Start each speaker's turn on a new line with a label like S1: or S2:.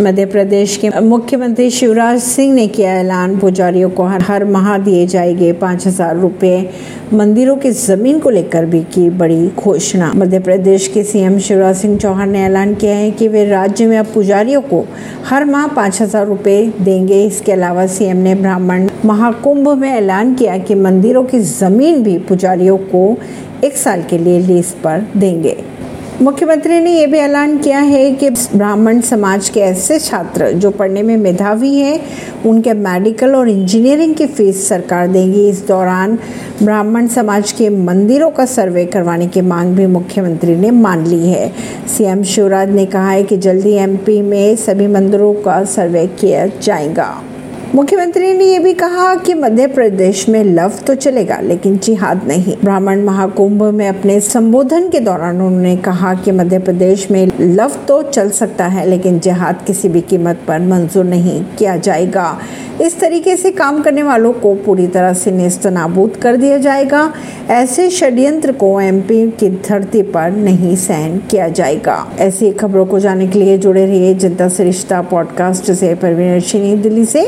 S1: मध्य प्रदेश के मुख्यमंत्री शिवराज सिंह ने किया ऐलान। पुजारियों को हर हर माह दिए जाएँगे पाँच हज़ार रूपए। मंदिरों की ज़मीन को लेकर भी की बड़ी घोषणा। मध्य प्रदेश के सीएम शिवराज सिंह चौहान ने ऐलान किया है कि वे राज्य में अब पुजारियों को हर माह पाँच हज़ार रूपए देंगे। इसके अलावा सीएम ने ब्राह्मण महाकुंभ में ऐलान किया कि मंदिरों की ज़मीन भी पुजारियों को एक साल के लिए लीज पर देंगे। मुख्यमंत्री ने यह भी ऐलान किया है कि ब्राह्मण समाज के ऐसे छात्र जो पढ़ने में मेधावी हैं, उनके मेडिकल और इंजीनियरिंग की फ़ीस सरकार देगी। इस दौरान ब्राह्मण समाज के मंदिरों का सर्वे करवाने की मांग भी मुख्यमंत्री ने मान ली है। सीएम शिवराज ने कहा है कि जल्दी एमपी में सभी मंदिरों का सर्वे किया जाएगा। मुख्यमंत्री ने यह भी कहा कि मध्य प्रदेश में लव तो चलेगा, लेकिन जिहाद नहीं। ब्राह्मण महाकुंभ में अपने संबोधन के दौरान उन्होंने कहा कि मध्य प्रदेश में लव तो चल सकता है, लेकिन जिहाद किसी भी कीमत पर मंजूर नहीं किया जाएगा। इस तरीके से काम करने वालों को पूरी तरह से नेस्त नाबूद कर दिया जाएगा। ऐसे षड्यंत्र को एमपी की धरती पर नहीं सहन किया जाएगा। ऐसी खबरों को जानने के लिए जुड़े रहिए जनता से रिश्ता पॉडकास्ट से। परवीन दिल्ली से।